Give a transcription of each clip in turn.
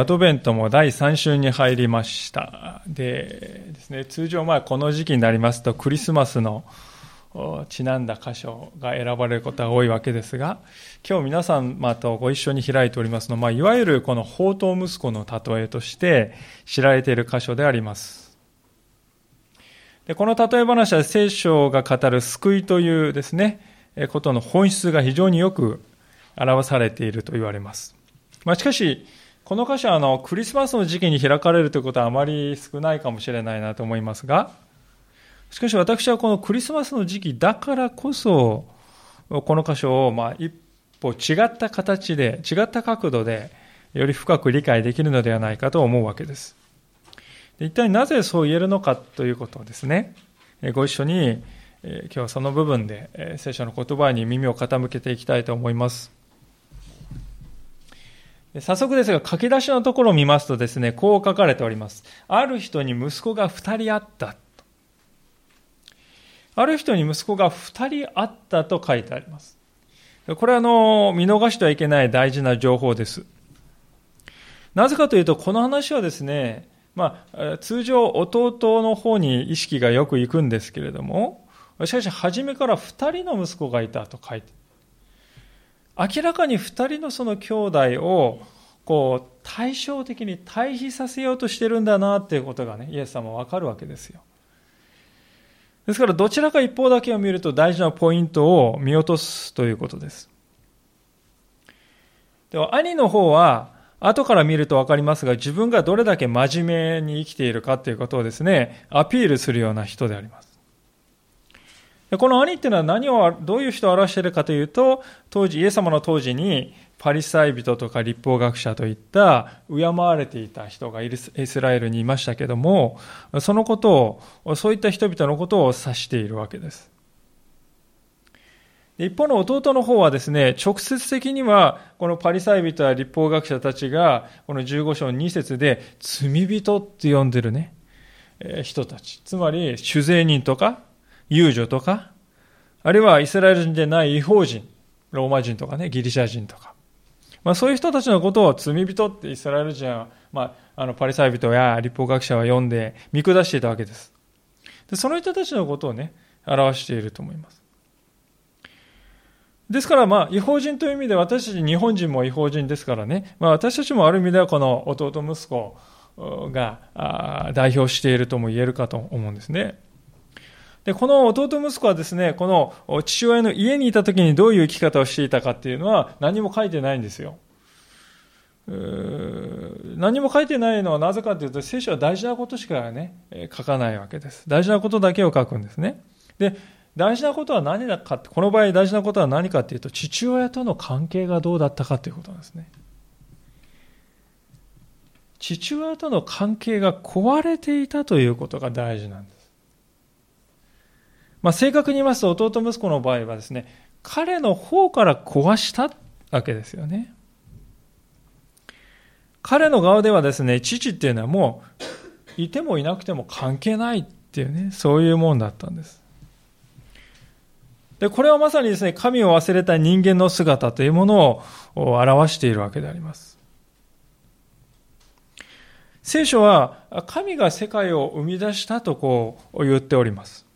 アドベントも第3週に入りました。でですね、通常この時期になりますとクリスマスのちなんだ箇所が選ばれることが多いわけですが、今日皆様とご一緒に開いておりますのは、ま、いわゆるこの宝刀息子の例えとして知られている箇所であります。でこの例え話は聖書が語る救いというですね、ことの本質が非常によく表されていると言われます。まあ、しかし、この箇所はあのクリスマスの時期に開かれるということはあまり少ないかもしれないなと思いますが、しかし私はこのクリスマスの時期だからこそ、この箇所をまあ一歩違った形で、違った角度で、より深く理解できるのではないかと思うわけです。一体なぜそう言えるのかということをですね、ご一緒に今日はその部分で聖書の言葉に耳を傾けていきたいと思います。早速ですが、書き出しのところを見ますとですね、こう書かれております。ある人に息子が二人あった。ある人に息子が二人あったと書いてあります。これはあの、見逃してはいけない大事な情報です。なぜかというと、この話はですね、まあ、通常弟の方に意識がよく行くんですけれども、しかし初めから二人の息子がいたと書いて、明らかに二人のその兄弟を、こう、対照的に対比させようとしてるんだなっていうことがね、イエス様わかるわけですよ。ですから、どちらか一方だけを見ると大事なポイントを見落とすということです。では、兄の方は、後から見ると分かりますが、自分がどれだけ真面目に生きているかということをですね、アピールするような人であります。この兄っていうのは何を、どういう人を表しているかというと、当時、イエス様の当時に、パリサイ人とか立法学者といった敬われていた人がイスラエルにいましたけども、そのことを、そういった人々のことを指しているわけです。一方の弟の方はですね、直接的には、このパリサイ人や立法学者たちが、この15章2節で、罪人って呼んでるね、人たち。つまり、酒税人とか、遊女とか、あるいはイスラエル人でない違法人、ローマ人とかね、ギリシャ人とか。まあ、そういう人たちのことを罪人ってイスラエル人は、まあ、あのパリサイ人や立法学者は読んで見下していたわけです。でその人たちのことをね、表していると思います。ですから、まあ、違法人という意味で私たち日本人も違法人ですからね、まあ、私たちもある意味ではこの弟息子が代表しているとも言えるかと思うんですね。で、この弟息子はですね、この父親の家にいた時にどういう生き方をしていたかっていうのは何も書いてないんですよ。何も書いてないのはなぜかというと、聖書は大事なことしかね、書かないわけです。大事なことだけを書くんですね。で、大事なことは何だかって、この場合大事なことは何かっていうと、父親との関係がどうだったかということなんですね。父親との関係が壊れていたということが大事なんです。まあ、正確に言いますと、弟息子の場合はですね、彼の方から壊したわけですよね。彼の側ではですね、父っていうのはもう、いてもいなくても関係ないっていうね、そういうもんだったんです。で、これはまさにですね、神を忘れた人間の姿というものを表しているわけであります。聖書は、神が世界を生み出したとこう言っております。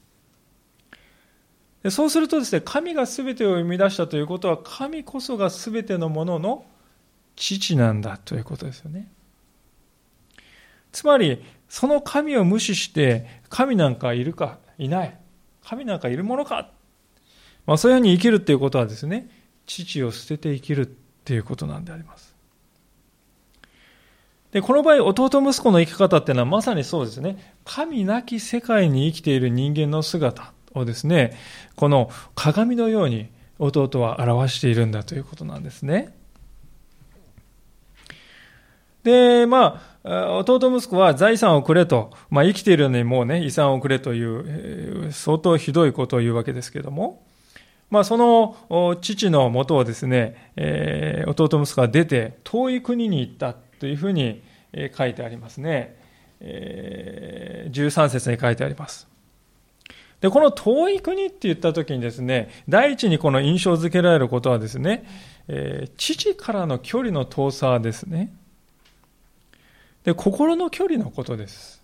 そうするとですね、神が全てを生み出したということは、神こそが全てのものの父なんだということですよね。つまり、その神を無視して、神なんかいるか、いない。神なんかいるものか。まあ、そういうふうに生きるっていうことはですね、父を捨てて生きるっていうことなんであります。で、この場合、弟息子の生き方っていうのはまさにそうですね。神なき世界に生きている人間の姿。をですね、この鏡のように弟は表しているんだということなんですね。で、まあ、弟息子は財産をくれと、まあ生きているのにもうね、遺産をくれという、相当ひどいことを言うわけですけども、まあその父のもとをですね、え、弟息子が出て遠い国に行ったというふうに書いてありますね。え、13節に書いてあります。で、この遠い国って言った時にですね、第一にこの印象づけられることはですね、えー、父からの距離の遠さですね。で、心の距離のことです。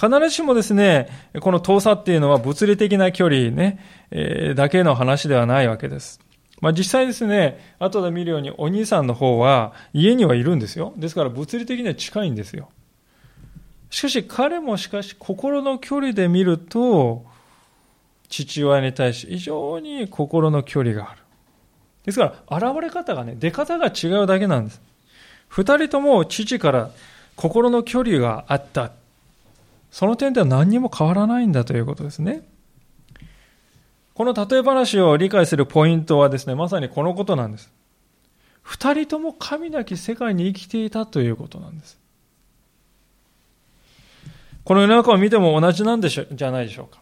必ずしもですね、この遠さっていうのは物理的な距離ね、えー、だけの話ではないわけです。まあ実際ですね、後で見るようにお兄さんの方は家にはいるんですよ。ですから物理的には近いんですよ。しかし彼もしかし心の距離で見ると、父親に対し非常に心の距離がある。ですから、現れ方がね、出方が違うだけなんです。二人とも父から心の距離があった。その点では何にも変わらないんだということですね。この例え話を理解するポイントはですね、まさにこのことなんです。二人とも神なき世界に生きていたということなんです。この世の中を見ても同じなんでしょじゃないでしょうか。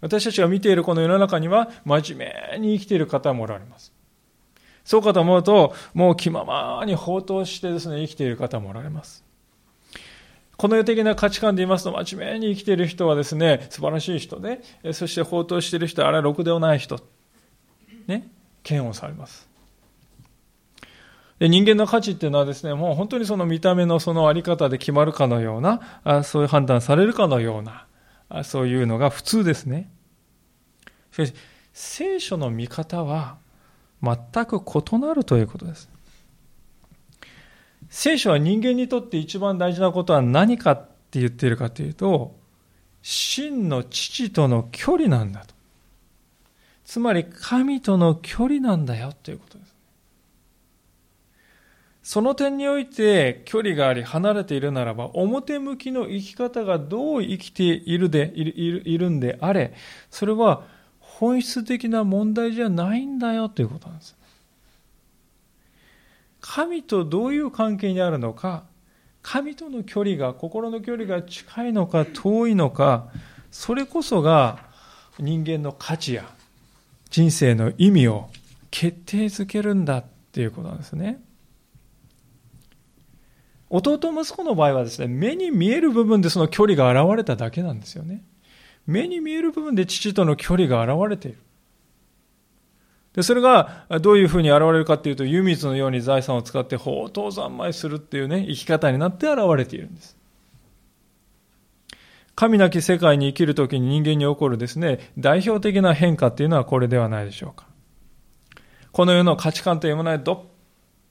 私たちが見ているこの世の中には真面目に生きている方もおられます。そうかと思うと、もう気ままに放蕩してですね、生きている方もおられます。この世的な価値観で言いますと、真面目に生きている人はですね、素晴らしい人で、そして放蕩している人はあれはろくでもない人。ね、嫌悪されます。で人間の価値っていうのはですね、もう本当にその見た目のそのあり方で決まるかのような、あそういう判断されるかのようなあ、そういうのが普通ですね。しかし、聖書の見方は全く異なるということです。聖書は人間にとって一番大事なことは何かって言っているかというと、真の父との距離なんだと。つまり神との距離なんだよということです。その点において距離があり離れているならば、表向きの生き方がどう生きているでいるいるんであれ、それは本質的な問題じゃないんだよということなんです。神とどういう関係にあるのか、神との距離が、心の距離が近いのか遠いのか、それこそが人間の価値や人生の意味を決定づけるんだっていうことなんですね。弟息子の場合はですね、目に見える部分でその距離が現れただけなんですよね。目に見える部分で父との距離が現れている。で、それがどういうふうに現れるかっていうと、湯水のように財産を使って宝刀三昧するっていうね、生き方になって現れているんです。神なき世界に生きるときに人間に起こるですね、代表的な変化っていうのはこれではないでしょうか。この世の価値観というものはどっ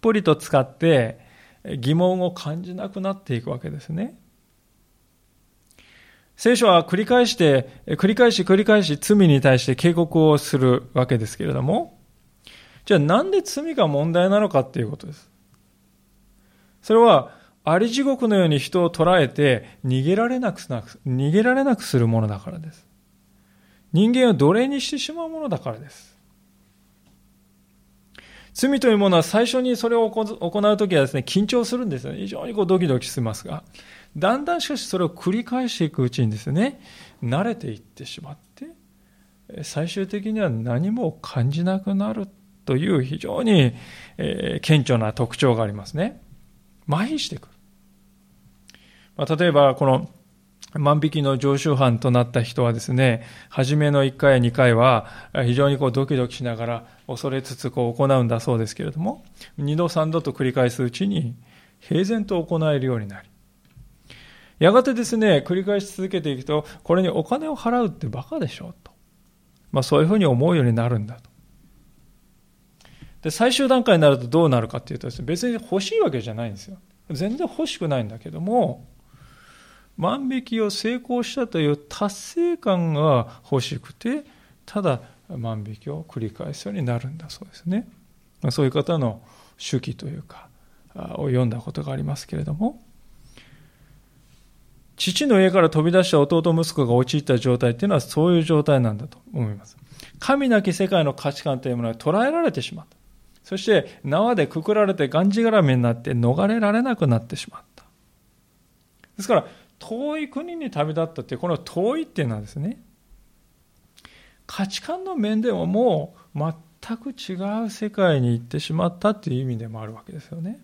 ぷりと使って、疑問を感じなくなっていくわけですね。聖書は繰り返して、繰り返し繰り返し罪に対して警告をするわけですけれども、じゃあなんで罪が問題なのかっていうことです。それは、あり地獄のように人を捉えて逃げられなく逃げられなくするものだからです。人間を奴隷にしてしまうものだからです。罪というものは最初にそれを行うときはですね、緊張するんですよね。非常にこうドキドキしますが、だんだんしかしそれを繰り返していくうちにですね、慣れていってしまって、最終的には何も感じなくなるという非常に、え顕著な特徴がありますね。麻痺してくる。まあ、例えば、この万引きの常習犯となった人はですね、初めの1回や2回は非常にこうドキドキしながら恐れつつこう行うんだそうですけれども、2度3度と繰り返すうちに平然と行えるようになり、やがてですね、繰り返し続けていくと、これにお金を払うってバカでしょと。まあそういうふうに思うようになるんだと。で、最終段階になるとどうなるかっていうとですね、別に欲しいわけじゃないんですよ。全然欲しくないんだけども、万引きを成功したという達成感が欲しくて、ただ万引きを繰り返すようになるんだそうですね。そういう方の手記というか、を読んだことがありますけれども、父の家から飛び出した弟息子が陥った状態っていうのはそういう状態なんだと思います。神なき世界の価値観というものが捉えられてしまった。そして縄でくくられてがんじがらめになって逃れられなくなってしまった。ですから遠い国に旅立ったってこの遠いっていうのはですね価値観の面でももう全く違う世界に行ってしまったっていう意味でもあるわけですよね。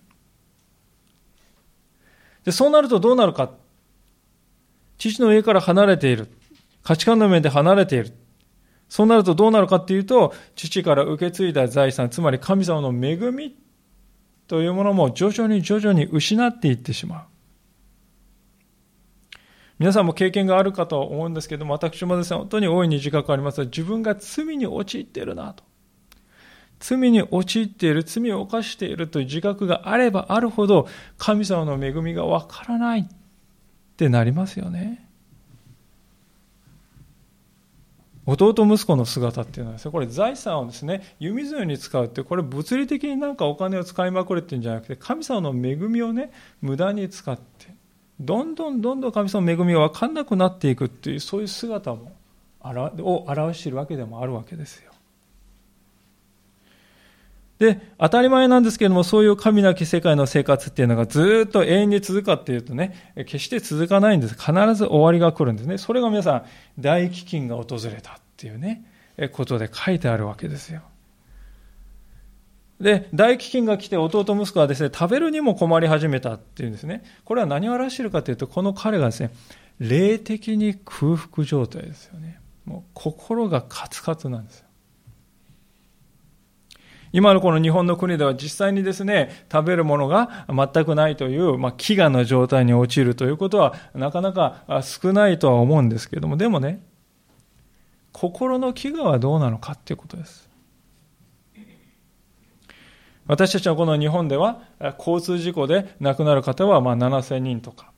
でそうなるとどうなるか。父の家から離れている。価値観の面で離れている。そうなるとどうなるかっていうと父から受け継いだ財産つまり神様の恵みというものも徐々に徐々に失っていってしまう。皆さんも経験があるかと思うんですけども、私もですね、本当に大いに自覚ありますが、自分が罪に陥っているなと。罪に陥っている、罪を犯しているという自覚があればあるほど、神様の恵みがわからないってなりますよね。弟息子の姿っていうのはですね、これ財産をですね、弓図に使うって、これ物理的になんかお金を使いまくるっていうんじゃなくて、神様の恵みをね、無駄に使って、どんどんどんどん神様の恵みが分かんなくなっていくっていう、そういう姿も、を表しているわけでもあるわけですよ。で、当たり前なんですけれども、そういう神なき世界の生活っていうのがずっと永遠に続くかっていうとね、決して続かないんです。必ず終わりが来るんですね。それが皆さん、大飢饉が訪れたっていうね、ことで書いてあるわけですよ。で、大飢饉が来て弟息子はですね、食べるにも困り始めたっていうんですね。これは何を表しているかというと、この彼がですね、霊的に空腹状態ですよね。もう心がカツカツなんですよ。今のこの日本の国では実際にですね、食べるものが全くないという、まあ、飢餓の状態に陥るということはなかなか少ないとは思うんですけれども、でもね、心の飢餓はどうなのかっていうことです。私たちはこの日本では交通事故で亡くなる方はまあ7000人とか、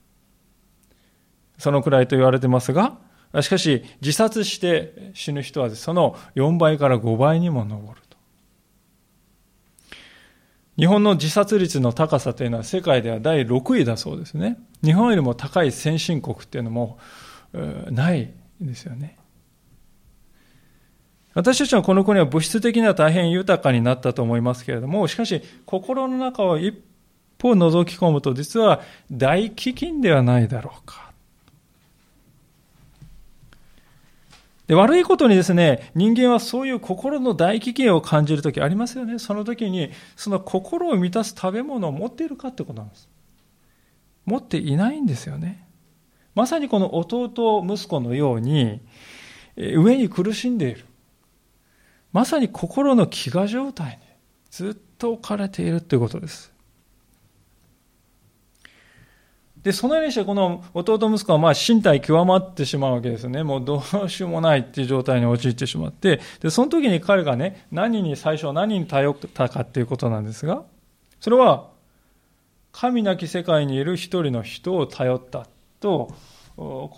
そのくらいと言われてますが、しかし自殺して死ぬ人はその4倍から5倍にも上ると。日本の自殺率の高さというのは世界では第6位だそうですね。日本よりも高い先進国っていうのもないですよね。私たちのこの国は物質的には大変豊かになったと思いますけれども、しかし心の中を一歩覗き込むと実は大飢饉ではないだろうか。で悪いことにですね、人間はそういう心の大飢饉を感じるときありますよね。その時に、その心を満たす食べ物を持っているかってことなんです。持っていないんですよね。まさにこの弟息子のように、上に苦しんでいる。まさに心の飢餓状態にずっと置かれているということです。で、そのようにしてこの弟息子はまあ身体極まってしまうわけですね。もうどうしようもないっていう状態に陥ってしまって、で、その時に彼がね、何に最初何に頼ったかっていうことなんですが、それは、神なき世界にいる一人の人を頼ったと、こ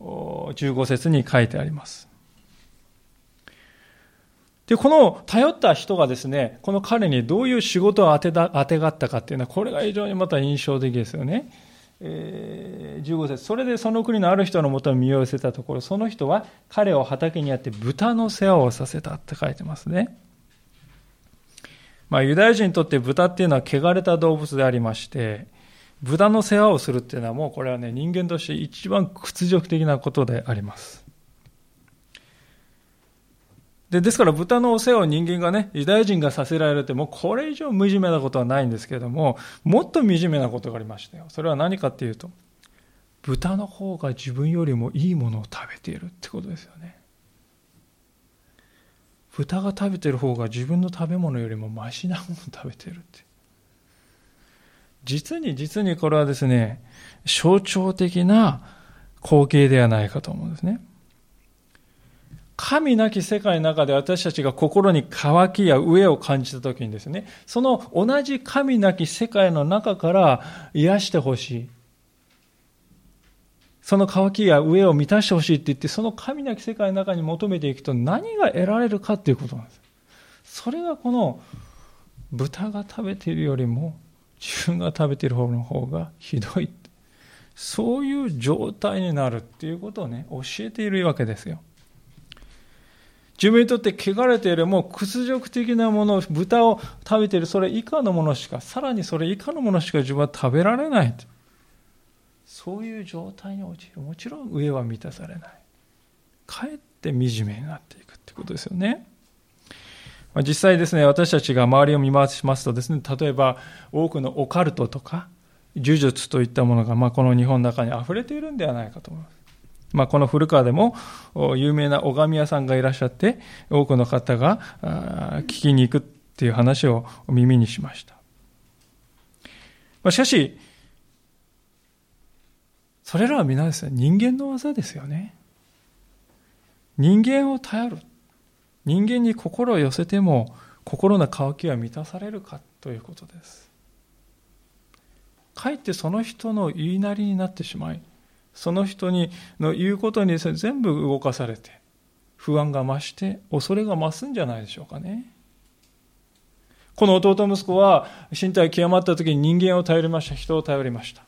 の15節に書いてあります。で、この頼った人がですね、この彼にどういう仕事を当てた当てがったかっていうのは、これが非常にまた印象的ですよね。えー、15節それでその国のある人のもとに身を寄せたところ、その人は彼を畑にやって豚の世話をさせたって書いてますね。まあ、ユダヤ人にとって豚っていうのは汚れた動物でありまして、豚の世話をするっていうのはもうこれはね、人間として一番屈辱的なことであります。でですから豚のお世話を人間がね、ユダヤ人がさせられて、もこれ以上惨めなことはないんですけれども、もっと惨めなことがありましたよ。それは何かっていうと、豚の方が自分よりもいいものを食べているってことですよね。豚が食べてる方が自分の食べ物よりもマシなものを食べてるって。実に実にこれはですね、象徴的な光景ではないかと思うんですね。神なき世界の中で私たちが心に渇きや飢えを感じたときにですね、その同じ神なき世界の中から癒してほしい。その渇きや飢えを満たしてほしいって言って、その神なき世界の中に求めていくと何が得られるかっていうことなんです。それがこの豚が食べているよりも自分が食べている方の方がひどい。そういう状態になるっていうことをね、教えているわけですよ。自分にとって汚れているもう屈辱的なもの、豚を食べているそれ以下のものしか、さらにそれ以下のものしか自分は食べられない。そういう状態に陥る。もちろん上は満たされない。かえって惨めになっていくってことですよね。実際ですね、私たちが周りを見回しますとですね、例えば多くのオカルトとか、呪術といったものが、まあ、この日本の中に溢れているんではないかと思います。まあ、この古川でも有名な拝み屋さんがいらっしゃって、多くの方が聞きに行くっていう話を耳にしました。まあ、しかし、それらは皆ですね、人間の技ですよね。人間を頼る。人間に心を寄せても、心の渇きは満たされるかということです。かえってその人の言いなりになってしまい、その人にの言うことに全部動かされて、不安が増して、恐れが増すんじゃないでしょうかね。この弟息子は身体極まった時に人間を頼りました。人を頼りました。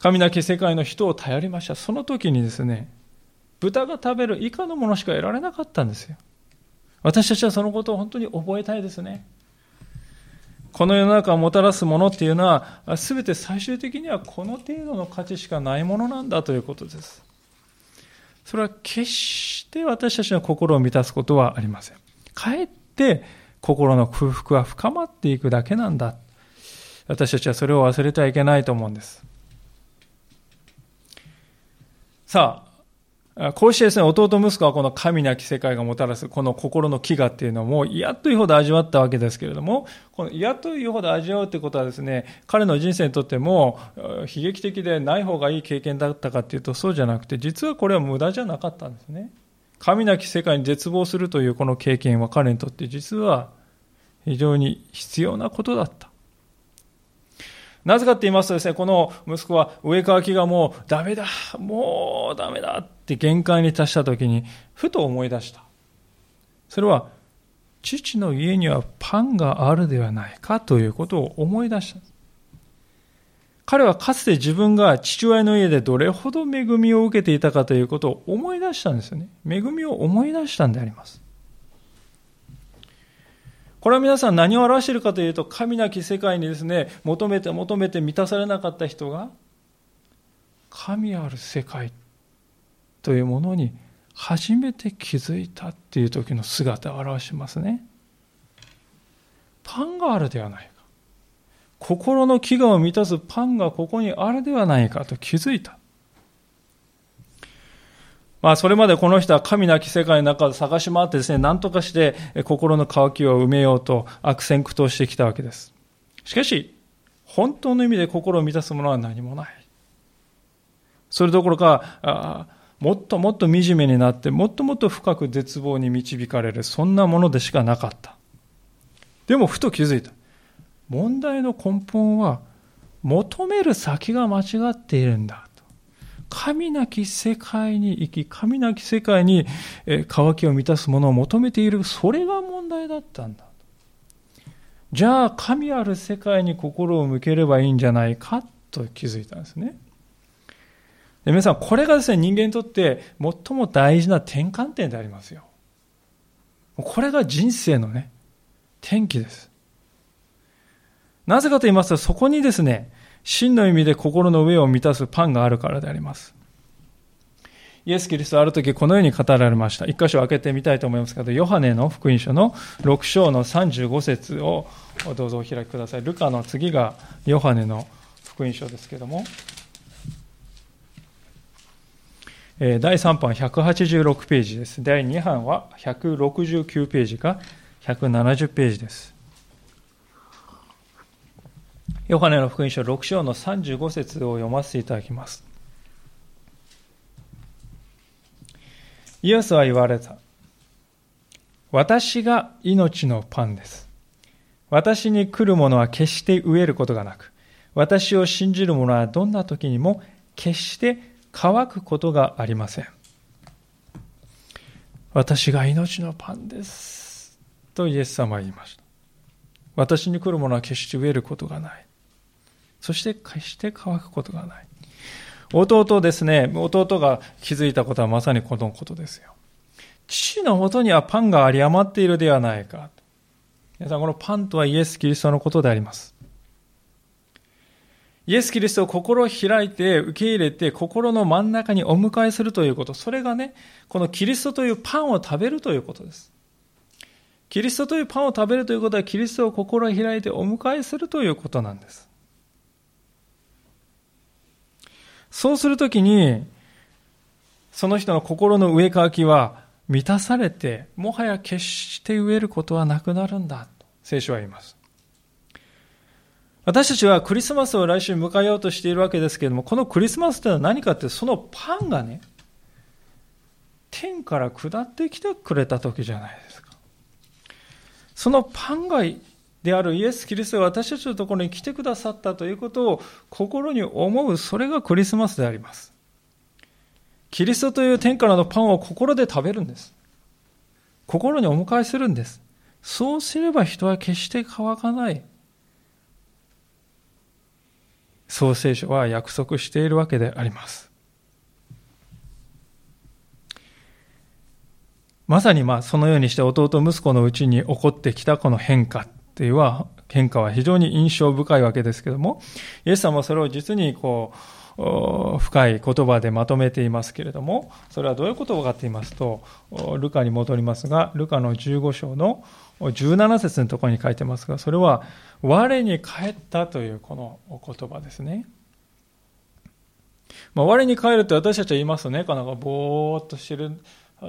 神なき世界の人を頼りました。その時にですね、豚が食べる以下のものしか得られなかったんですよ。私たちはそのことを本当に覚えたいですね。この世の中をもたらすものっていうのは、すべて最終的にはこの程度の価値しかないものなんだということです。それは決して私たちの心を満たすことはありません。かえって心の空腹は深まっていくだけなんだ。私たちはそれを忘れてはいけないと思うんです。さあ、こうしてですね、弟息子はこの神なき世界がもたらすこの心の飢餓っていうのも嫌というほど味わったわけですけれども、この嫌というほど味わうということはですね、彼の人生にとっても悲劇的でない方がいい経験だったかっていうとそうじゃなくて、実はこれは無駄じゃなかったんですね。神なき世界に絶望するというこの経験は彼にとって実は非常に必要なことだった。なぜかって言いますとですね、この息子は上川きがもうダメだ、もうダメだって限界に達した時に、ふと思い出した。それは、父の家にはパンがあるではないかということを思い出した。彼はかつて自分が父親の家でどれほど恵みを受けていたかということを思い出したんですよね。恵みを思い出したんであります。これは皆さん何を表しているかというと、神なき世界にですね、求めて求めて満たされなかった人が、神ある世界というものに初めて気づいたっていう時の姿を表しますね。パンがあるではないか。心の飢餓を満たすパンがここにあるではないかと気づいた。まあ、それまでこの人は神なき世界の中を探し回ってですね、何とかして心の渇きを埋めようと悪戦苦闘してきたわけです。しかし、本当の意味で心を満たすものは何もない。それどころか、もっともっと惨めになって、もっともっと深く絶望に導かれる、そんなものでしかなかった。でも、ふと気づいた。問題の根本は、求める先が間違っているんだ。神なき世界に生き、神なき世界に渇きを満たすものを求めている、それが問題だったんだ。じゃあ、神ある世界に心を向ければいいんじゃないかと気づいたんですね。で皆さん、これがですね、人間にとって最も大事な転換点でありますよ。これが人生のね、転機です。なぜかと言いますと、そこにですね、真の意味で心の上を満たすパンがあるからであります。イエス・キリストはある時このように語られました。一箇所開けてみたいと思いますけど、ヨハネの福音書の6章の35節をどうぞお開きください。ルカの次がヨハネの福音書ですけども、第3版186ページです。第2版は169ページか170ページです。ヨハネの福音書6章の35節を読ませていただきます。イエスは言われた。私が命のパンです。私に来る者は決して飢えることがなく、私を信じる者はどんな時にも決して乾くことがありません。私が命のパンです。とイエス様は言いました。私に来る者は決して飢えることがない。そして決して乾くことがない。弟ですね、弟が気づいたことはまさにこのことですよ。父のもとにはパンがあり余っているではないか。皆さん、このパンとはイエス・キリストのことであります。イエス・キリストを心を開いて受け入れて心の真ん中にお迎えするということ。それがね、このキリストというパンを食べるということです。キリストというパンを食べるということはキリストを心を開いてお迎えするということなんです。そうするときに、その人の心の植え替きは満たされて、もはや決して植えることはなくなるんだと聖書は言います。私たちはクリスマスを来週迎えようとしているわけですけれども、このクリスマスというのは何かって、そのパンがね、天から下ってきてくれた時じゃないですか。そのパンがであるイエス・キリストが私たちのところに来てくださったということを心に思う、それがクリスマスであります。キリストという天からのパンを心で食べるんです。心にお迎えするんです。そうすれば人は決して乾かない。創世書は約束しているわけであります。まさにまあそのようにして弟息子のうちに起こってきたこの変化っていうは、変化は非常に印象深いわけですけども、イエス様はそれを実にこう、深い言葉でまとめていますけれども、それはどういうことかと言いますと、ルカに戻りますが、ルカの15章の17節のところに書いてますが、それは、我に帰ったというこの言葉ですね。まあ、我に帰るって私たちは言いますとね、なんかぼーっとしてる、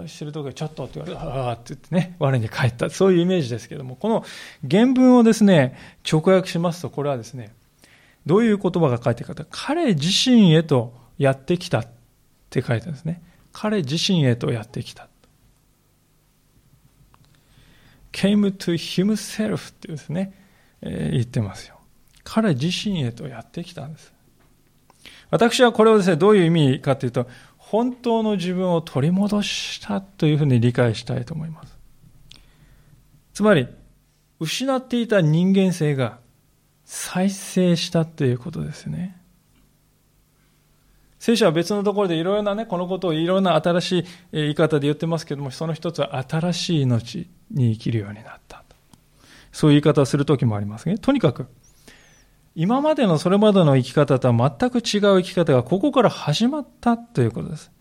してるときちょっとって言われて、ああって言ってね、我に帰った。そういうイメージですけども、この原文をですね、直訳しますと、これはですね、どういう言葉が書いてあるか彼自身へとやってきたって書いてあるんですね。彼自身へとやってきた。came to himself ってですね、えー、言ってますよ。彼自身へとやってきたんです。私はこれをですね、どういう意味かというと、本当の自分を取り戻したというふうに理解したいと思います。つまり、失っていた人間性が再生したということですね。聖書は別のところでいろいろなね、このことをいろんな新しい言い方で言ってますけども、その一つは新しい命に生きるようになった。そういう言い方をするときもありますね。とにかく、今までのそれまでの生き方とは全く違う生き方がここから始まったということです。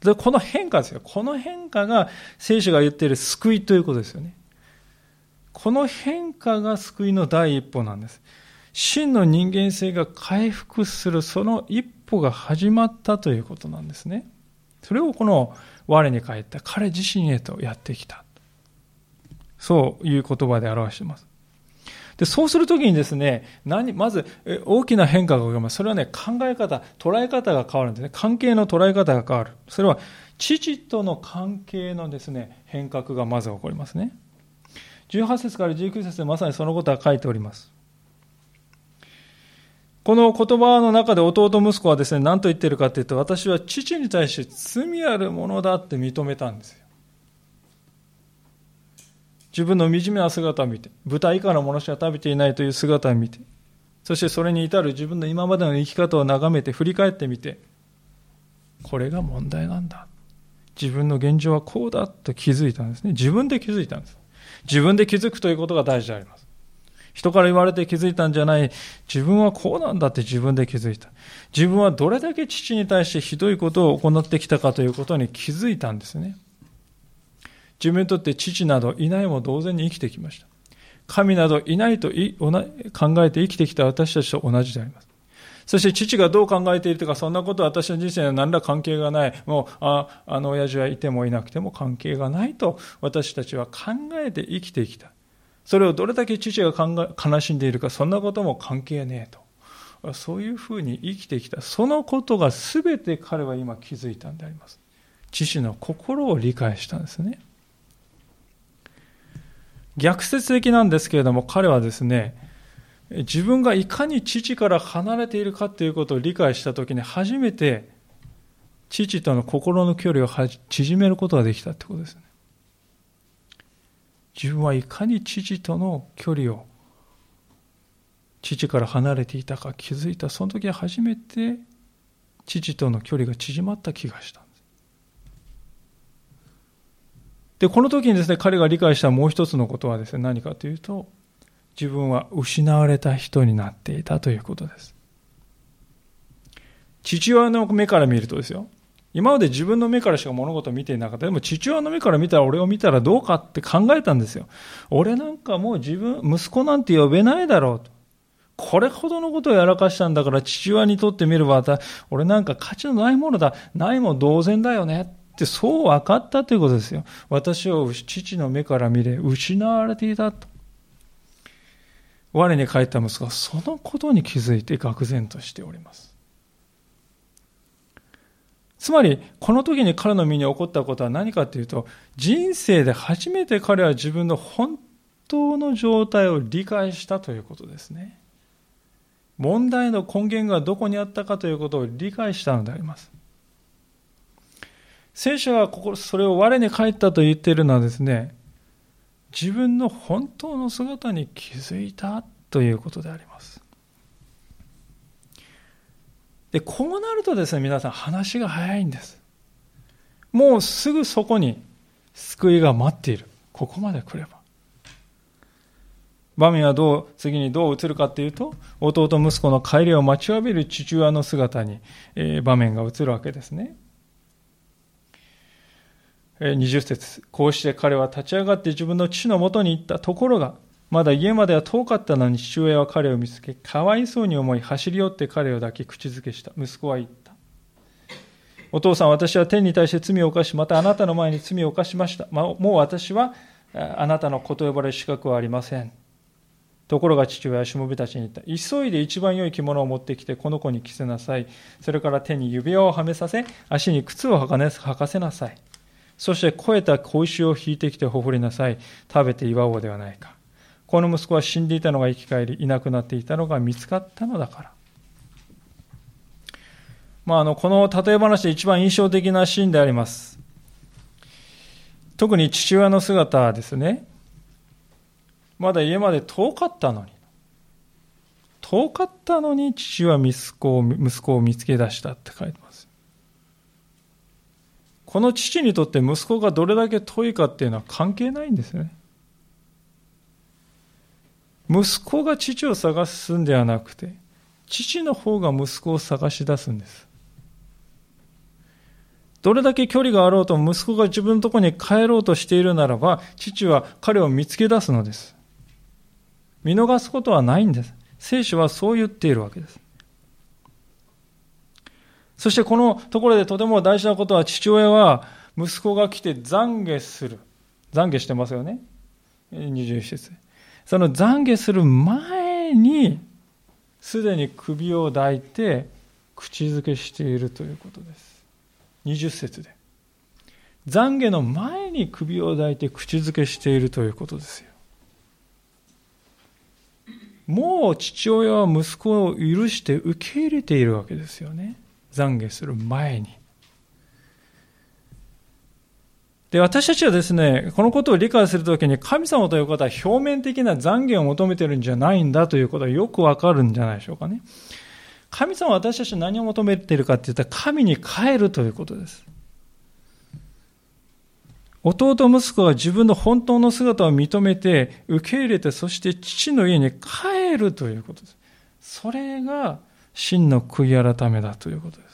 でこの変化ですよ。この変化が聖書が言っている救いということですよね。この変化が救いの第一歩なんです。真の人間性が回復するその一歩が始まったということなんですね。それをこの我に返った彼自身へとやってきた。そういう言葉で表しています。で、そうするときにですね、何、まず大きな変化が起きます。それはね、考え方、捉え方が変わるんですね。関係の捉え方が変わる。それは父との関係のですね、変革がまず起こりますね。18節から19節でまさにそのことが書いております。この言葉の中で弟息子はですね、何と言ってるかというと、私は父に対して罪あるものだって認めたんですよ。自分の惨めな姿を見て、豚以下のものしか食べていないという姿を見て、そしてそれに至る自分の今までの生き方を眺めて振り返ってみて、これが問題なんだ。自分の現状はこうだと気づいたんですね。自分で気づいたんです。自分で気づくということが大事であります。人から言われて気づいたんじゃない。自分はこうなんだって自分で気づいた。自分はどれだけ父に対してひどいことを行ってきたかということに気づいたんですね。自分にとって父などいないも同然に生きてきました。神などいないと考えて生きてきた私たちと同じであります。そして父がどう考えているとか、そんなことは私の人生には何ら関係がない。もう、あ、あの親父はいてもいなくても関係がないと私たちは考えて生きてきた。それをどれだけ父が悲しんでいるか、そんなことも関係ねえと。そういうふうに生きてきた。そのことが全て彼は今気づいたんであります。父の心を理解したんですね。逆説的なんですけれども、彼はですね、自分がいかに父から離れているかということを理解したときに初めて父との心の距離を縮めることができたってことですね。自分はいかに父との距離を父から離れていたか気づいたその時初めて父との距離が縮まった気がしたんでこの時にですね彼が理解したもう一つのことはですね何かというと自分は失われた人になっていたということです父親の目から見るとですよ今まで自分の目からしか物事を見ていなかった。でも父親の目から見たら俺を見たらどうかって考えたんですよ。俺なんかもう自分、息子なんて呼べないだろうと。これほどのことをやらかしたんだから父親にとってみれば、俺なんか価値のないものだ。ないも同然だよね。ってそう分かったということですよ。私を父の目から見れ、失われていたと。我に帰った息子はそのことに気づいて愕然としております。つまり、この時に彼の身に起こったことは何かというと、人生で初めて彼は自分の本当の状態を理解したということですね。問題の根源がどこにあったかということを理解したのであります。聖書はここそれを我に返ったと言っているのはですね、自分の本当の姿に気づいたということであります。で、こうなるとですね、皆さん話が早いんです。もうすぐそこに救いが待っている。ここまで来れば。場面はどう、次にどう映るかというと、弟息子の帰りを待ちわびる父親の姿に、えー、場面が映るわけですね。20節こうして彼は立ち上がって自分の父のもとに行ったところが、まだ家までは遠かったのに父親は彼を見つけ、かわいそうに思い走り寄って彼を抱き口づけした。息子は言った。お父さん、私は天に対して罪を犯し、またあなたの前に罪を犯しました。まあ、もう私はあなたの子と呼ばれる資格はありません。ところが父親はしもべたちに言った。急いで一番良い着物を持ってきて、この子に着せなさい。それから手に指輪をはめさせ、足に靴を履かせなさい。そして肥えた小石を引いてきてほふりなさい。食べて祝おうではないか。この息子は死んでいたのが生き返り、いなくなっていたのが見つかったのだから。まあ、あの、この例え話で一番印象的なシーンであります。特に父親の姿ですね、まだ家まで遠かったのに。遠かったのに父は息子を息子を見つけ出したって書いてます。この父にとって息子がどれだけ遠いかっていうのは関係ないんですね。息子が父を探すんではなくて、父の方が息子を探し出すんです。どれだけ距離があろうと息子が自分のとこに帰ろうとしているならば、父は彼を見つけ出すのです。見逃すことはないんです。聖書はそう言っているわけです。そしてこのところでとても大事なことは父親は息子が来て懺悔する。懺悔してますよね。21節。その懺悔する前にすでに首を抱いて口づけしているということです。20節で。懺悔の前に首を抱いて口づけしているということですよ。もう父親は息子を許して受け入れているわけですよね。懺悔する前に。で、私たちはですね、このことを理解するときに神様ということは表面的な懺悔を求めてるんじゃないんだということはよくわかるんじゃないでしょうかね。神様は私たちは何を求めているかって言ったら神に帰るということです。弟息子が自分の本当の姿を認めて、受け入れて、そして父の家に帰るということです。それが真の悔い改めだということです。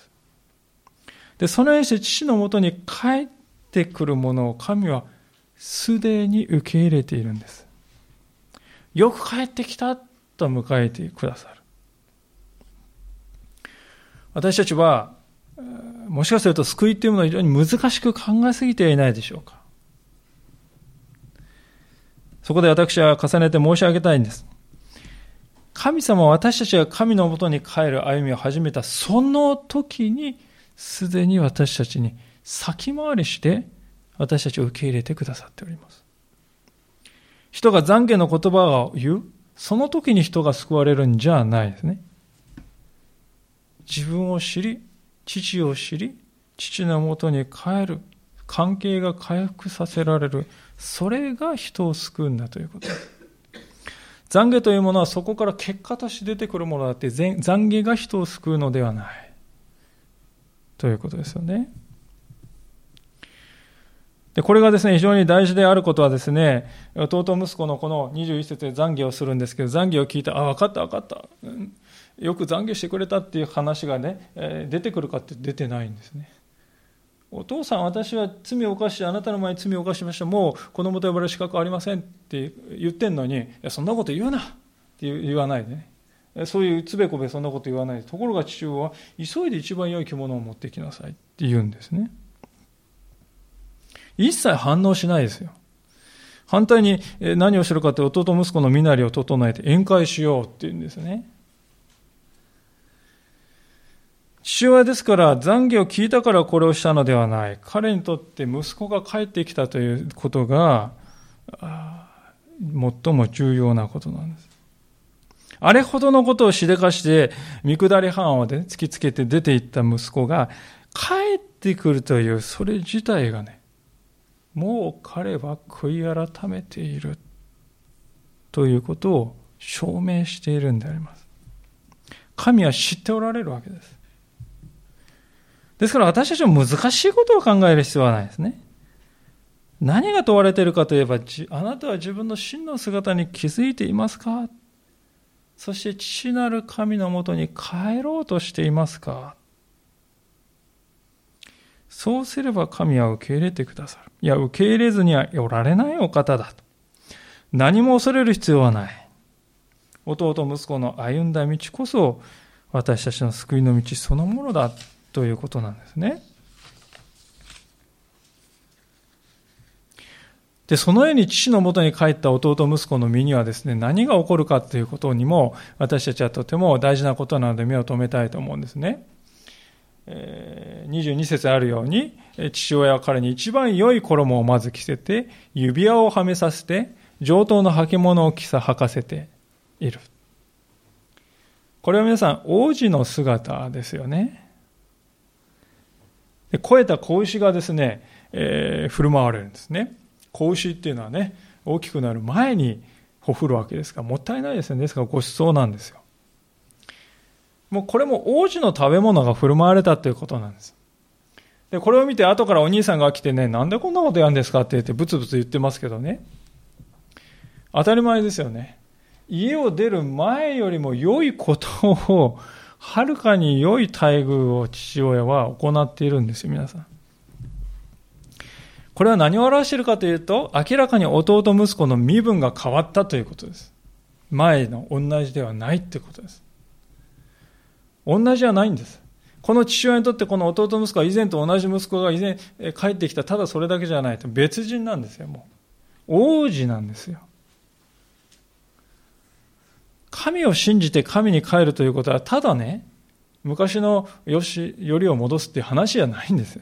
で、そのようにして父のもとに帰ってくるものを神はすでに受け入れているんです。よく帰ってきたと迎えてくださる。私たちは、もしかすると救いというものを非常に難しく考えすぎていないでしょうか。そこで私は重ねて申し上げたいんです。神様は私たちが神のもとに帰る歩みを始めたその時に、すでに私たちに先回りして私たちを受け入れてくださっております。人が懺悔の言葉を言う、その時に人が救われるんじゃないですね。自分を知り、父を知り、父のもとに帰る、関係が回復させられる、それが人を救うんだということです。懺悔というものはそこから結果として出てくるものだって、懺悔が人を救うのではない。ということですよね。で、これがですね、非常に大事であることはですね、弟息子のこの21節で懺悔をするんですけど、懺悔を聞いて、あ、分かった分かった。うんよく懺悔してくれたっていう話がね、え出てくるかって出てないんですね。お父さん、私は罪を犯して、あなたの前に罪を犯しました。もう子供と呼ばれる資格ありませんって言ってんのに、いやそんなこと言うなって言わないでね。そういうつべこべそんなこと言わない。ところが父親は、急いで一番良い着物を持ってきなさいって言うんですね。一切反応しないですよ。反対に何をするかって弟息子の身なりを整えて宴会しようっていうんですね。父親ですから懺悔を聞いたからこれをしたのではない。彼にとって息子が帰ってきたということが最も重要なことなんです。あれほどのことをしでかして、見下り犯を、ね、突きつけて出て行った息子が帰ってくるという、それ自体がね、もう彼は悔い改めているということを証明しているんであります。神は知っておられるわけです。ですから私たちも難しいことを考える必要はないですね。何が問われているかといえば、あなたは自分の真の姿に気づいていますか？そして父なる神のもとに帰ろうとしていますか？そうすれば神は受け入れてくださる。いや、受け入れずにはおられないお方だと。何も恐れる必要はない。弟息子の歩んだ道こそ私たちの救いの道そのものだということなんですね。で、そのように父のもとに帰った弟息子の身にはですね、何が起こるかということにも私たちはとても大事なことなので目を留めたいと思うんですね。22節あるように、父親は彼に一番良い衣をまず着せて、指輪をはめさせて、上等の履物を着さ履かせている。これは皆さん、王子の姿ですよね。で肥えた子牛がですね、えー、振る舞われるんですね。子牛っていうのはね、大きくなる前にほふるわけですから、もったいないですよね。ですからご馳走なんですよ。もうこれも王子の食べ物が振る舞われたということなんです。で、これを見て後からお兄さんが来てね、なんでこんなことやるんですかって言ってブツブツ言ってますけどね。当たり前ですよね。家を出る前よりも良いことを、はるかに良い待遇を父親は行っているんですよ、皆さん。これは何を表しているかというと、明らかに弟息子の身分が変わったということです。前の同じではないということです。同じじゃないんです。この父親にとってこの弟息子は以前と同じ息子が以前帰ってきた、ただそれだけじゃないと。別人なんですよ、もう。王子なんですよ。神を信じて神に帰るということは、ただね、昔のよし、よりを戻すっていう話じゃないんです。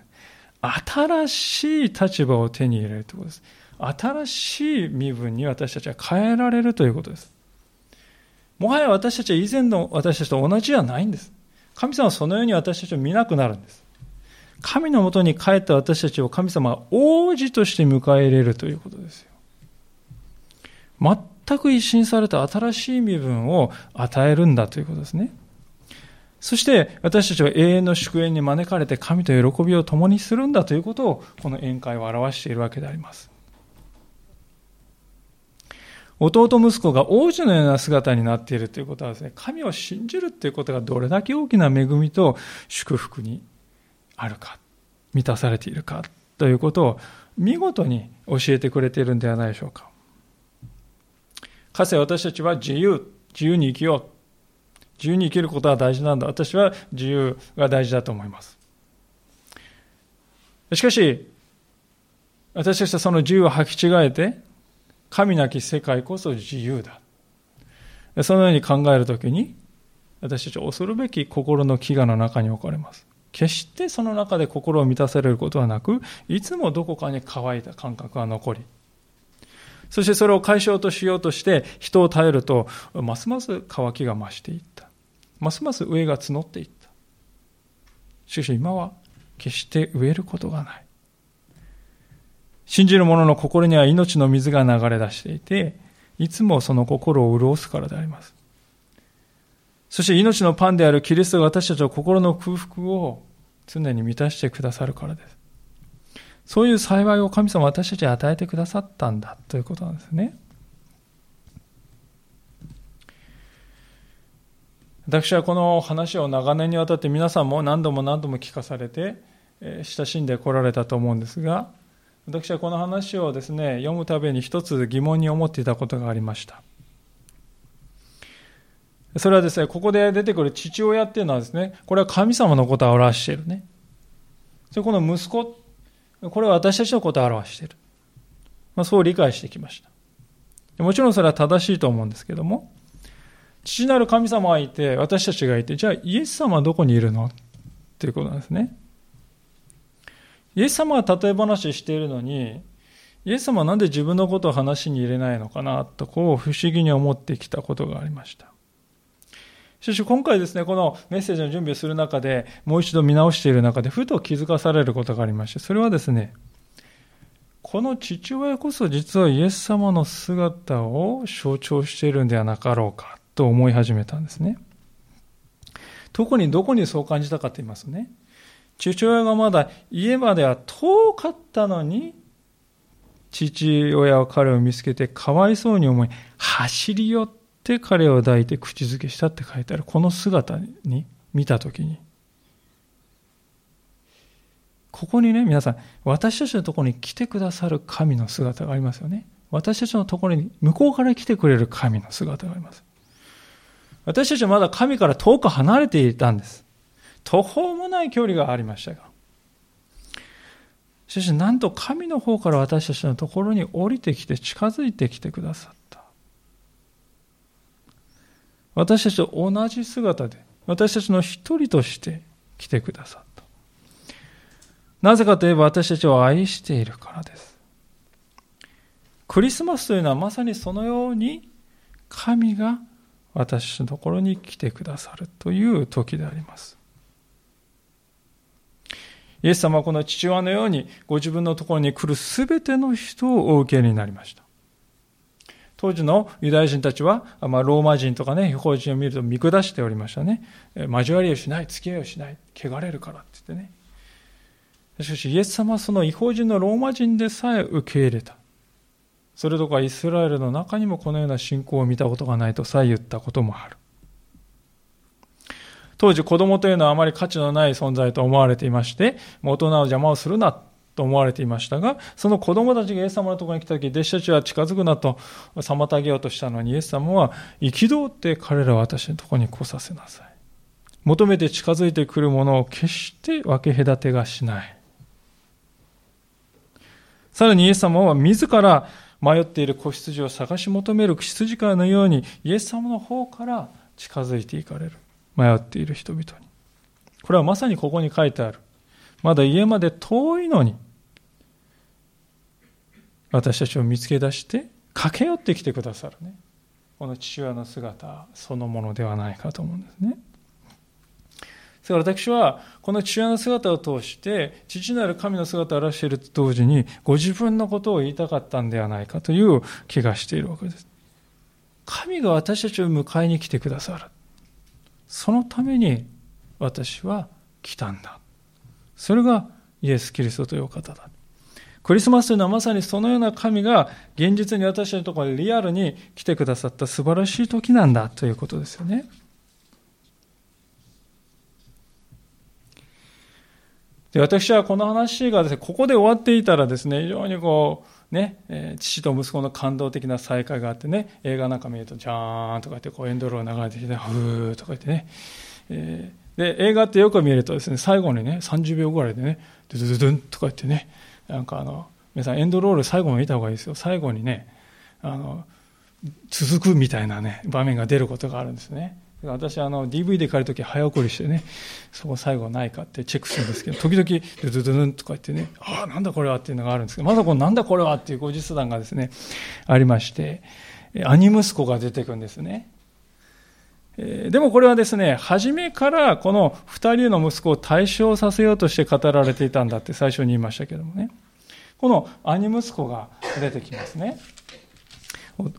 新しい立場を手に入れるということです。新しい身分に私たちは変えられるということです。もはや私たちは以前の私たちと同じじゃないんです。神様はそのように私たちを見なくなるんです。神のもとに帰った私たちを神様は王子として迎え入れるということですよ。全く一新された新しい身分を与えるんだということですね。そして私たちは永遠の祝宴に招かれて神と喜びを共にするんだということをこの宴会は表しているわけであります。弟息子が王子のような姿になっているということはですね、神を信じるということがどれだけ大きな恵みと祝福にあるか、満たされているかということを見事に教えてくれているんではないでしょうか。かつて私たちは自由、自由に生きよう。自由に生きることは大事なんだ。私は自由が大事だと思います。しかし、私たちはその自由を履き違えて、神なき世界こそ自由だ。そのように考えるときに、私たちは恐るべき心の飢餓の中に置かれます。決してその中で心を満たされることはなく、いつもどこかに乾いた感覚が残り、そしてそれを解消としようとして人を耐えると、ますます乾きが増していった。ますます上が募っていった。しかし今は決して植えることがない。信じる者の心には命の水が流れ出していて、いつもその心を潤すからであります。そして命のパンであるキリストが私たちの心の空腹を常に満たしてくださるからです。そういう幸いを神様私たちに与えてくださったんだということなんですね。私はこの話を長年にわたって皆さんも何度も何度も聞かされて親しんでこられたと思うんですが私はこの話をですね、読むたびに一つ疑問に思っていたことがありました。それはですね、ここで出てくる父親っていうのはですね、これは神様のことを表しているね。それこの息子、これは私たちのことを表している。まあ、そう理解してきました。もちろんそれは正しいと思うんですけども、父なる神様がいて、私たちがいて、じゃあイエス様はどこにいるの？っていうことなんですね。イエス様が例え話しているのに、イエス様はなんで自分のことを話に入れないのかな？と、こう不思議に思ってきたことがありました。しかし今回ですね、このメッセージの準備をする中で、もう一度見直している中で、ふと気づかされることがありまして、それはですね、この父親こそ実はイエス様の姿を象徴しているんではなかろうかと思い始めたんですね。特にどこにそう感じたかと言いますね、父親がまだ家までは遠かったのに、父親は彼を見つけてかわいそうに思い、走り寄って彼を抱いて口づけしたって書いてある。この姿に見たときに、ここにね、皆さん、私たちのところに来てくださる神の姿がありますよね。私たちのところに向こうから来てくれる神の姿があります。私たちはまだ神から遠く離れていたんです。途方もない距離がありましたが。しかし、なんと神の方から私たちのところに降りてきて近づいてきてくださった。私たちと同じ姿で、私たちの一人として来てくださった。なぜかといえば私たちを愛しているからです。クリスマスというのはまさにそのように神が私のところに来てくださるという時であります。イエス様はこの父親のようにご自分のところに来るすべての人をお受けになりました。当時のユダヤ人たちは、まあ、ローマ人とかね、違法人を見ると見下しておりましたね。交わりをしない、付き合いをしない、汚れるからって言ってね。しかし、イエス様はその違法人のローマ人でさえ受け入れた。それとかイスラエルの中にもこのような信仰を見たことがないとさえ言ったこともある。当時子供というのはあまり価値のない存在と思われていまして、大人の邪魔をするなと思われていましたが、その子供たちがイエス様のところに来た時、弟子たちは近づくなと妨げようとしたのに、イエス様は憤って彼らは私のところに来させなさい。求めて近づいてくるものを決して分け隔てがしない。さらにイエス様は自ら迷っている子羊を探し求める羊飼いのようにイエス様の方から近づいていかれる。迷っている人々に。これはまさにここに書いてある。まだ家まで遠いのに私たちを見つけ出して駆け寄ってきてくださるね。この父親の姿そのものではないかと思うんですね。だから私は、この父親の姿を通して、父なる神の姿を表していると同時に、ご自分のことを言いたかったんではないかという気がしているわけです。神が私たちを迎えに来てくださる。そのために私は来たんだ。それがイエス・キリストという方だ。クリスマスというのはまさにそのような神が現実に私たちのところにリアルに来てくださった素晴らしい時なんだということですよね。で私はこの話がですね、ここで終わっていたらですね、非常にこう、ね、え、父と息子の感動的な再会があってね、映画なんか見ると、じゃーんとか言って、こうエンドロール流れてきて、ふーとか言ってね、えー、で、映画ってよく見るとですね、最後にね、30秒ぐらいでね、ドゥドゥドゥンとか言ってね、なんかあの、皆さんエンドロール最後に見た方がいいですよ。最後にね、あの、続くみたいなね、場面が出ることがあるんですね。私あの DVD 借りるとき早送りしてね、そこ最後ないかってチェックするんですけど、時々ドゥドゥドゥンとか言ってね、ああ、なんだこれはっていうのがあるんですけど、まだこのなんだこれはっていう後日談がですね、ありまして、兄息子が出てくるんですね。でもこれはですね、初めからこの二人の息子を対象させようとして語られていたんだって最初に言いましたけどもね。この兄息子が出てきますね。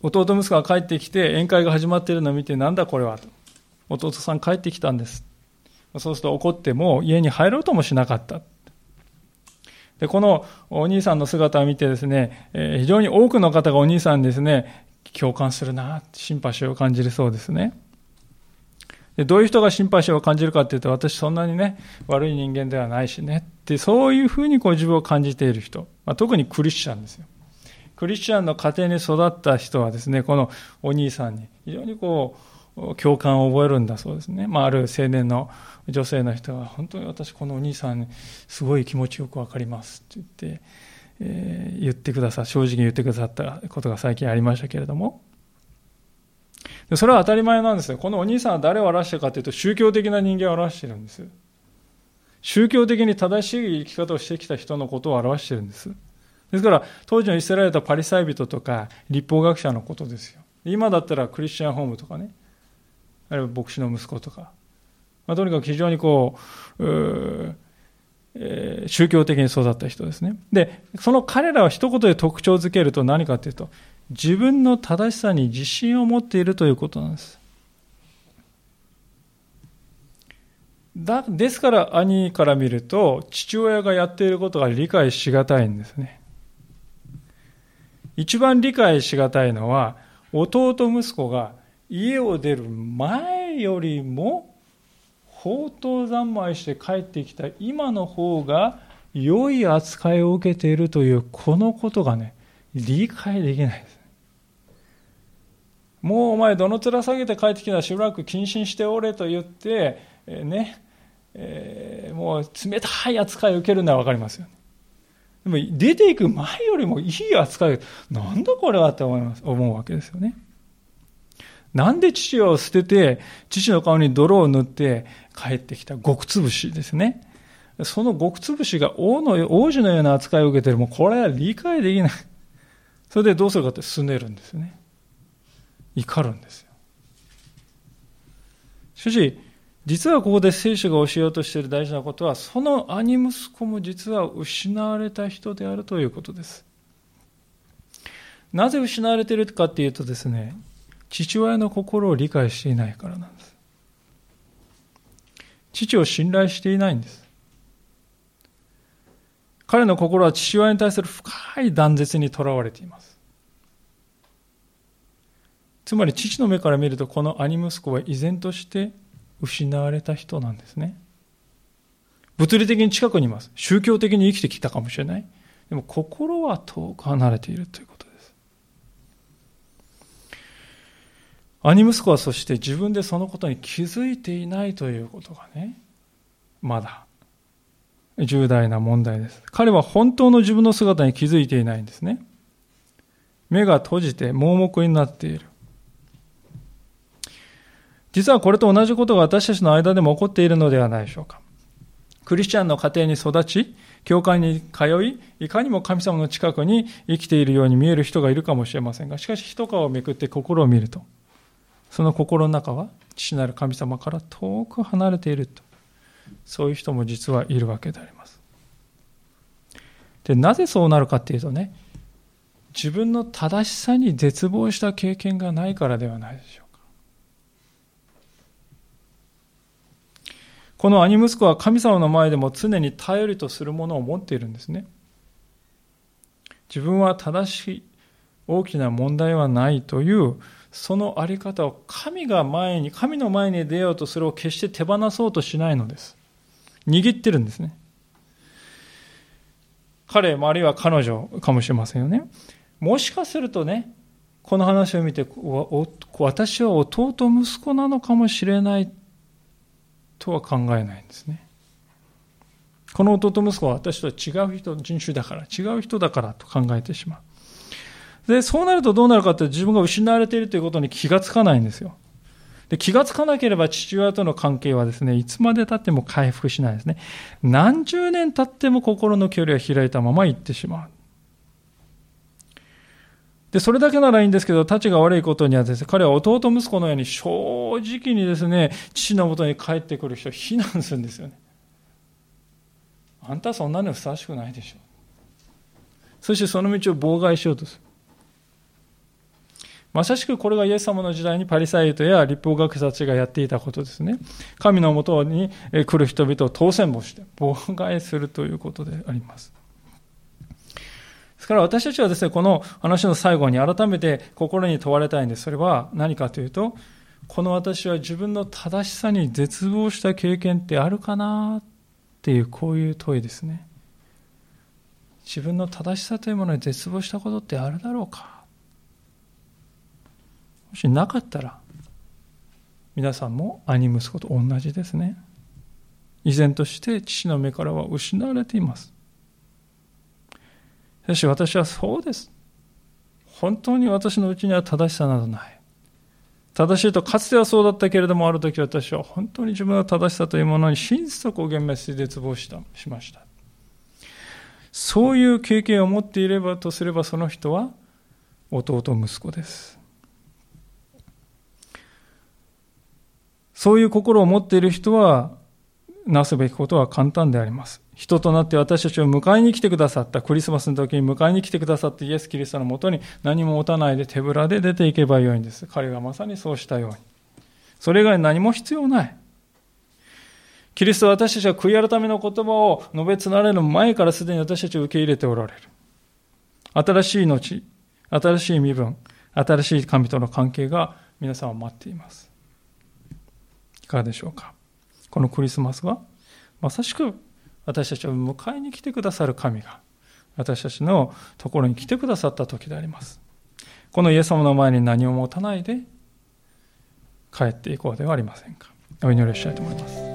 弟息子が帰ってきて宴会が始まっているのを見て、なんだこれはと。弟さん帰ってきたんです。そうすると怒っても家に入ろうともしなかった。で、このお兄さんの姿を見てですね、え非常に多くの方がお兄さんにですね、共感するな、シンパシーを感じるそうですね。でどういう人がシンパシーを感じるかっていうと、私そんなにね、悪い人間ではないしね、ってそういうふうにこう自分を感じている人、まあ、特にクリスチャンですよ。クリスチャンの家庭に育った人はですね、このお兄さんに非常にこう、共感を覚えるんだそうですね。まあ、ある青年の女性の人が、本当に私このお兄さん、すごい気持ちよくわかりますって言って、えー、言ってくださ正直に言ってくださったことが最近ありましたけれども、それは当たり前なんですよ。このお兄さんは誰を表してるかというと、宗教的な人間を表してるんです。宗教的に正しい生き方をしてきた人のことを表してるんです。ですから、当時のイスラエルとパリサイ人とか、立法学者のことですよ。今だったらクリスチャンホームとかね、あるいは牧師の息子とか、まあ、とにかく非常にこう、うえー、宗教的に育った人ですね。で、その彼らは一言で特徴づけると何かというと、自分の正しさに自信を持っているということなんです。だですから兄から見ると父親がやっていることが理解しがたいんですね。一番理解しがたいのは弟息子が家を出る前よりも宝刀三昧して帰ってきた今の方が良い扱いを受けているというこのことがね理解できないです。もうお前どの面下げて帰ってきたらしばらく謹慎しておれと言って、えー、ね、えー、もう冷たい扱いを受けるのは分かりますよね。でも出ていく前よりもいい扱い、なんだこれはって思います、思うわけですよね。なんで父を捨てて、父の顔に泥を塗って帰ってきた極潰しですね。その極潰しが王の、王子のような扱いを受けてる、もうこれは理解できない。それでどうするかって拗ねるんですね。怒るんですよ。しかし、実はここで聖書が教えようとしている大事なことは、その兄息子も実は失われた人であるということです。なぜ失われているかっていうとですね、父親の心を理解していないからなんです。父を信頼していないんです。彼の心は父親に対する深い断絶にとらわれています。つまり父の目から見るとこの兄息子は依然として失われた人なんですね。物理的に近くにいます。宗教的に生きてきたかもしれない。でも心は遠く離れているということです。兄息子はそして自分でそのことに気づいていないということがね、まだ重大な問題です。彼は本当の自分の姿に気づいていないんですね。目が閉じて盲目になっている。実はこれと同じことが私たちの間でも起こっているのではないでしょうか。クリスチャンの家庭に育ち、教会に通い、いかにも神様の近くに生きているように見える人がいるかもしれませんが、しかし一皮をめくって心を見ると、その心の中は父なる神様から遠く離れていると、そういう人も実はいるわけであります。で、なぜそうなるかっていうとね、自分の正しさに絶望した経験がないからではないでしょうか。この兄息子は神様の前でも常に頼りとするものを持っているんですね。自分は正しい大きな問題はないというそのあり方を神が前に、神の前に出ようとするを決して手放そうとしないのです。握ってるんですね。彼も、あるいは彼女かもしれませんよね。もしかするとね、この話を見て、私は弟息子なのかもしれないとは考えないんですね。この弟息子は私とは違う人、人種だから、違う人だからと考えてしまう。で、そうなるとどうなるかって自分が失われているということに気がつかないんですよ。で気がつかなければ父親との関係はですね、いつまで経っても回復しないですね。何十年経っても心の距離は開いたまま行ってしまう。で、それだけならいいんですけど、立ちが悪いことにはですね、彼は弟息子のように正直にですね、父のもとに帰ってくる人を非難するんですよね。あんたはそんなにふさわしくないでしょう。そしてその道を妨害しようとする。まさしくこれがイエス様の時代にパリサイ人や立法学者たちがやっていたことですね。神のもとに来る人々を当選もして妨害するということであります。ですから私たちはですね、この話の最後に改めて心に問われたいんです。それは何かというと、この私は自分の正しさに絶望した経験ってあるかなっていう、こういう問いですね。自分の正しさというものに絶望したことってあるだろうかもしなかったら、皆さんも兄息子と同じですね。依然として父の目からは失われています。しかし私はそうです。本当に私のうちには正しさなどない。正しいとかつてはそうだったけれども、ある時私は本当に自分の正しさというものに心底幻滅して絶望したしました。そういう経験を持っていればとすればその人は弟息子です。そういう心を持っている人はなすべきことは簡単であります。人となって私たちを迎えに来てくださった、クリスマスの時に迎えに来てくださったイエス・キリストのもとに何も持たないで手ぶらで出ていけばよいんです。彼がまさにそうしたように。それ以外何も必要ない。キリストは私たちは悔い改めの言葉を述べつなれる前からすでに私たちを受け入れておられる。新しい命、新しい身分、新しい神との関係が皆さんを待っています。かがでしょうか？このクリスマスはまさしく私たちを迎えに来てくださる神が私たちのところに来てくださった時であります。このイエス様の前に何を持たないで帰っていこうではありませんか？お祈りしたいと思います。